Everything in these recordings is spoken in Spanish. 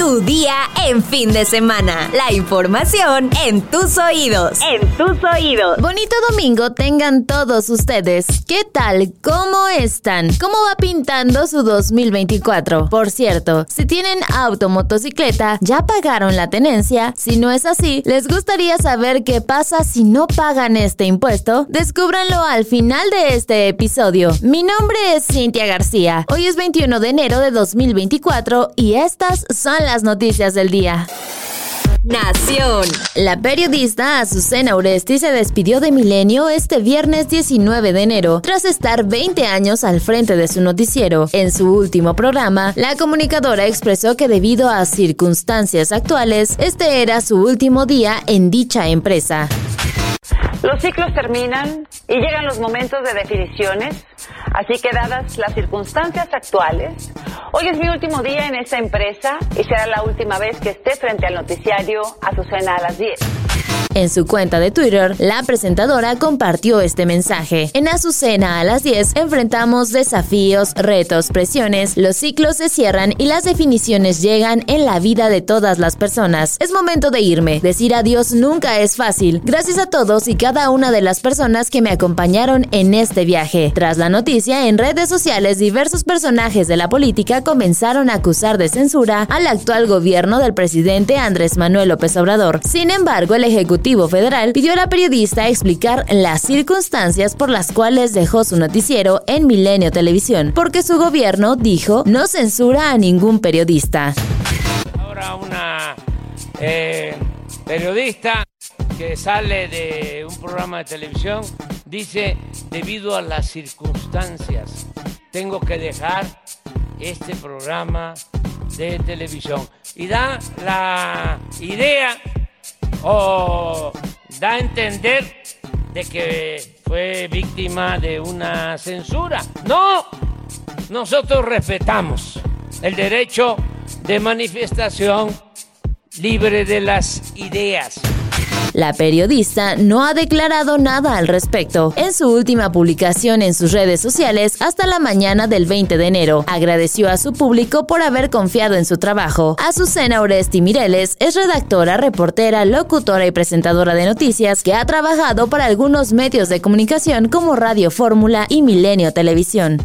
Tu día en fin de semana. La información en tus oídos. En tus oídos. Bonito domingo tengan todos ustedes. ¿Qué tal? ¿Cómo están? ¿Cómo va pintando su 2024? Por cierto, si tienen auto motocicleta, ¿ya pagaron la tenencia? Si no es así, ¿les gustaría saber qué pasa si no pagan este impuesto? Descúbranlo al final de este episodio. Mi nombre es Cintia García. Hoy es 21 de enero de 2024 y estas son las las noticias del día. Nación. La periodista Azucena Uresti se despidió de Milenio este viernes 19 de enero, tras estar 20 años al frente de su noticiero. En su último programa, la comunicadora expresó que debido a circunstancias actuales, este era su último día en dicha empresa. Los ciclos terminan y llegan los momentos de definiciones, así que dadas las circunstancias actuales, hoy es mi último día en esta empresa y será la última vez que esté frente al noticiario Azucena a las 10. En su cuenta de Twitter, la presentadora compartió este mensaje. En Azucena a las 10 enfrentamos desafíos, retos, presiones, los ciclos se cierran y las definiciones llegan en la vida de todas las personas. Es momento de irme. Decir adiós nunca es fácil. Gracias a todos y cada una de las personas que me acompañaron en este viaje. Tras la noticia, en redes sociales diversos personajes de la política comenzaron a acusar de censura al actual gobierno del presidente Andrés Manuel López Obrador. Sin embargo, el Ejecutivo Federal pidió a la periodista explicar las circunstancias por las cuales dejó su noticiero en Milenio Televisión, porque su gobierno, dijo, no censura a ningún periodista. Ahora una eh, periodista que sale de un programa de televisión dice, debido a las circunstancias, tengo que dejar este programa de televisión. Y da la idea o da a entender de que fue víctima de una censura. No, nosotros respetamos el derecho de manifestación libre de las ideas. La periodista no ha declarado nada al respecto. En su última publicación en sus redes sociales hasta la mañana del 20 de enero, agradeció a su público por haber confiado en su trabajo. Azucena Oresti Mireles es redactora, reportera, locutora y presentadora de noticias que ha trabajado para algunos medios de comunicación como Radio Fórmula y Milenio Televisión.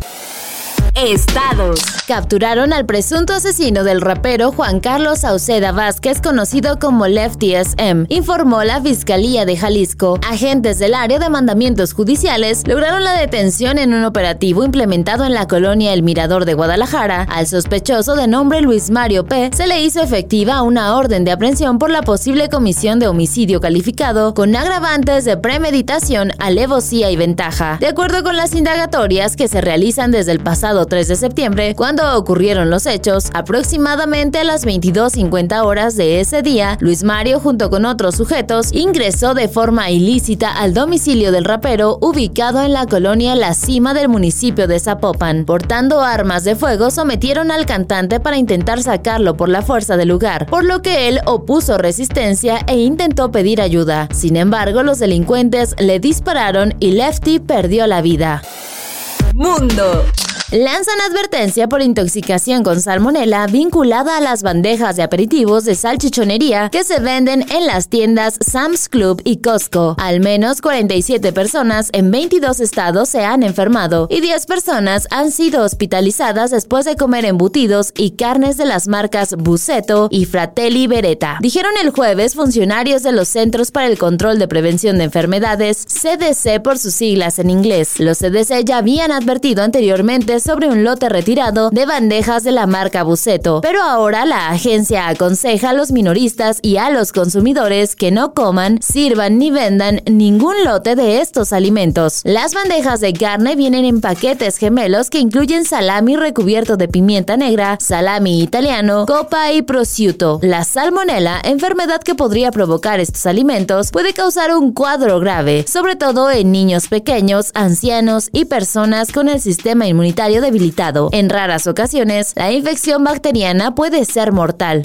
Estados. Capturaron al presunto asesino del rapero Juan Carlos Sauceda Vázquez, conocido como Lefty SM, informó la Fiscalía de Jalisco. Agentes del área de mandamientos judiciales lograron la detención en un operativo implementado en la colonia El Mirador de Guadalajara. Al sospechoso de nombre Luis Mario P. se le hizo efectiva una orden de aprehensión por la posible comisión de homicidio calificado con agravantes de premeditación, alevosía y ventaja. De acuerdo con las indagatorias que se realizan desde el pasado 3 de septiembre, cuando ocurrieron los hechos, aproximadamente a las 22.50 horas de ese día, Luis Mario junto con otros sujetos ingresó de forma ilícita al domicilio del rapero ubicado en la colonia La Cima del municipio de Zapopan. Portando armas de fuego, sometieron al cantante para intentar sacarlo por la fuerza del lugar, por lo que él opuso resistencia e intentó pedir ayuda. Sin embargo, los delincuentes le dispararon y Lefty perdió la vida. Mundo. Lanzan advertencia por intoxicación con salmonela vinculada a las bandejas de aperitivos de salchichonería que se venden en las tiendas Sam's Club y Costco. Al menos 47 personas en 22 estados se han enfermado y 10 personas han sido hospitalizadas después de comer embutidos y carnes de las marcas Buceto y Fratelli Beretta. Dijeron el jueves funcionarios de los Centros para el Control de Prevención de Enfermedades, CDC por sus siglas en inglés. Los CDC ya habían advertido anteriormente sobre un lote retirado de bandejas de la marca Buceto, pero ahora la agencia aconseja a los minoristas y a los consumidores que no coman, sirvan ni vendan ningún lote de estos alimentos. Las bandejas de carne vienen en paquetes gemelos que incluyen salami recubierto de pimienta negra, salami italiano, copa y prosciutto. La salmonela, enfermedad que podría provocar estos alimentos, puede causar un cuadro grave, sobre todo en niños pequeños, ancianos y personas con el sistema inmunitario debilitado. En raras ocasiones, la infección bacteriana puede ser mortal.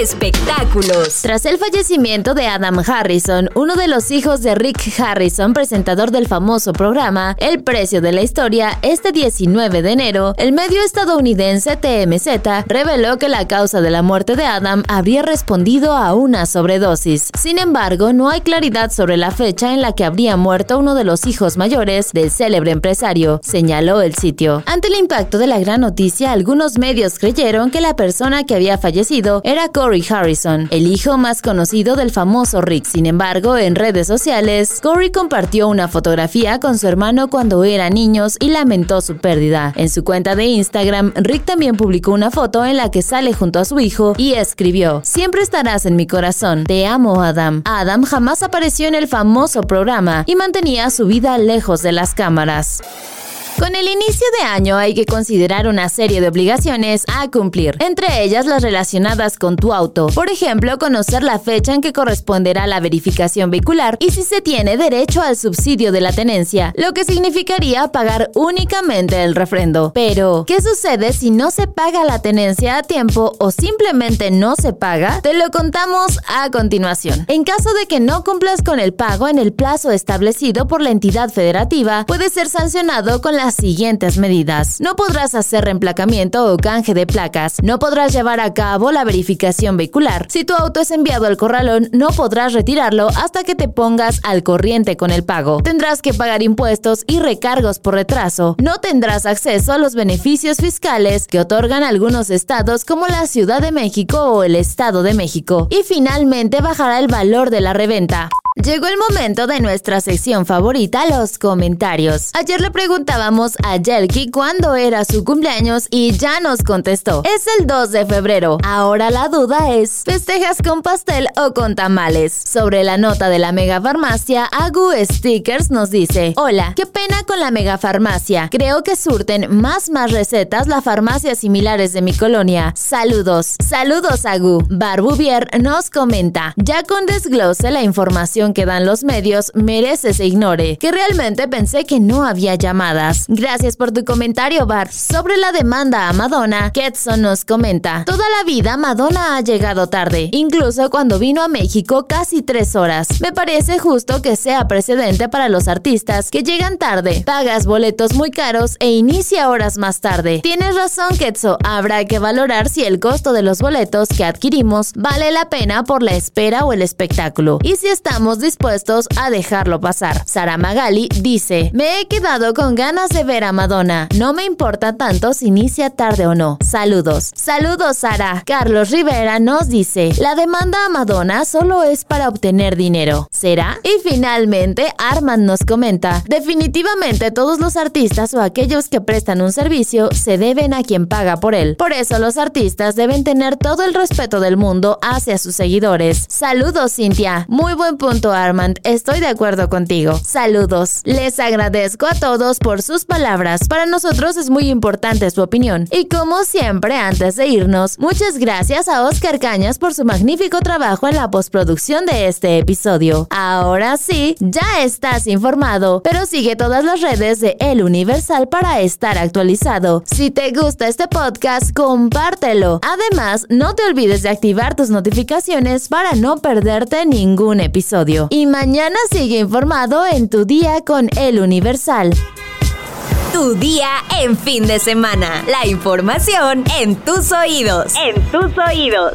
Espectáculos. Tras el fallecimiento de Adam Harrison, uno de los hijos de Rick Harrison, presentador del famoso programa El precio de la historia, este 19 de enero, el medio estadounidense TMZ reveló que la causa de la muerte de Adam habría respondido a una sobredosis. Sin embargo, no hay claridad sobre la fecha en la que habría muerto uno de los hijos mayores del célebre empresario, señaló el sitio. Ante el impacto de la gran noticia, algunos medios creyeron que la persona que había fallecido era Corey Harrison, el hijo más conocido del famoso Rick. Sin embargo, en redes sociales, Corey compartió una fotografía con su hermano cuando eran niños y lamentó su pérdida. En su cuenta de Instagram, Rick también publicó una foto en la que sale junto a su hijo y escribió, Siempre estarás en mi corazón, te amo Adam. Adam jamás apareció en el famoso programa y mantenía su vida lejos de las cámaras. Con el inicio de año hay que considerar una serie de obligaciones a cumplir, entre ellas las relacionadas con tu auto. Por ejemplo, conocer la fecha en que corresponderá la verificación vehicular y si se tiene derecho al subsidio de la tenencia, lo que significaría pagar únicamente el refrendo. Pero, ¿qué sucede si no se paga la tenencia a tiempo o simplemente no se paga? Te lo contamos a continuación. En caso de que no cumplas con el pago en el plazo establecido por la entidad federativa, puede ser sancionado con la siguientes medidas. No podrás hacer reemplacamiento o canje de placas. No podrás llevar a cabo la verificación vehicular. Si tu auto es enviado al corralón, no podrás retirarlo hasta que te pongas al corriente con el pago. Tendrás que pagar impuestos y recargos por retraso. No tendrás acceso a los beneficios fiscales que otorgan algunos estados como la Ciudad de México o el Estado de México. Y finalmente bajará el valor de la reventa. Llegó el momento de nuestra sección favorita, los comentarios. Ayer le preguntábamos a Jelki cuándo era su cumpleaños y ya nos contestó. Es el 2 de febrero. Ahora la duda es, ¿festejas con pastel o con tamales? Sobre la nota de la megafarmacia, Agu Stickers nos dice, Hola, qué pena con la megafarmacia. Creo que surten más más recetas las farmacias similares de mi colonia. Saludos. Saludos, Agu. Barbuvier nos comenta, ya con desglose la información que dan los medios merece se ignore, que realmente pensé que no había llamadas. Gracias por tu comentario, Bar. Sobre la demanda a Madonna, Ketson nos comenta, toda la vida Madonna ha llegado tarde, incluso cuando vino a México casi tres horas. Me parece justo que sea precedente para los artistas que llegan tarde, pagas boletos muy caros e inicia horas más tarde. Tienes razón, Ketso, habrá que valorar si el costo de los boletos que adquirimos vale la pena por la espera o el espectáculo. Y si estamos dispuestos a dejarlo pasar. Sara Magali dice, me he quedado con ganas de ver a Madonna. No me importa tanto si inicia tarde o no. Saludos. Saludos, Sara. Carlos Rivera nos dice, la demanda a Madonna solo es para obtener dinero. ¿Será? Y finalmente, Armand nos comenta, definitivamente todos los artistas o aquellos que prestan un servicio se deben a quien paga por él. Por eso los artistas deben tener todo el respeto del mundo hacia sus seguidores. Saludos, Cintia. Muy buen punto Armand, estoy de acuerdo contigo. Saludos. Les agradezco a todos por sus palabras. Para nosotros es muy importante su opinión. Y como siempre, antes de irnos, muchas gracias a Oscar Cañas por su magnífico trabajo en la postproducción de este episodio. Ahora sí, ya estás informado, pero sigue todas las redes de El Universal para estar actualizado. Si te gusta este podcast, compártelo. Además, no te olvides de activar tus notificaciones para no perderte ningún episodio. Y mañana sigue informado en tu día con El Universal. Tu día en fin de semana. La información en tus oídos. En tus oídos.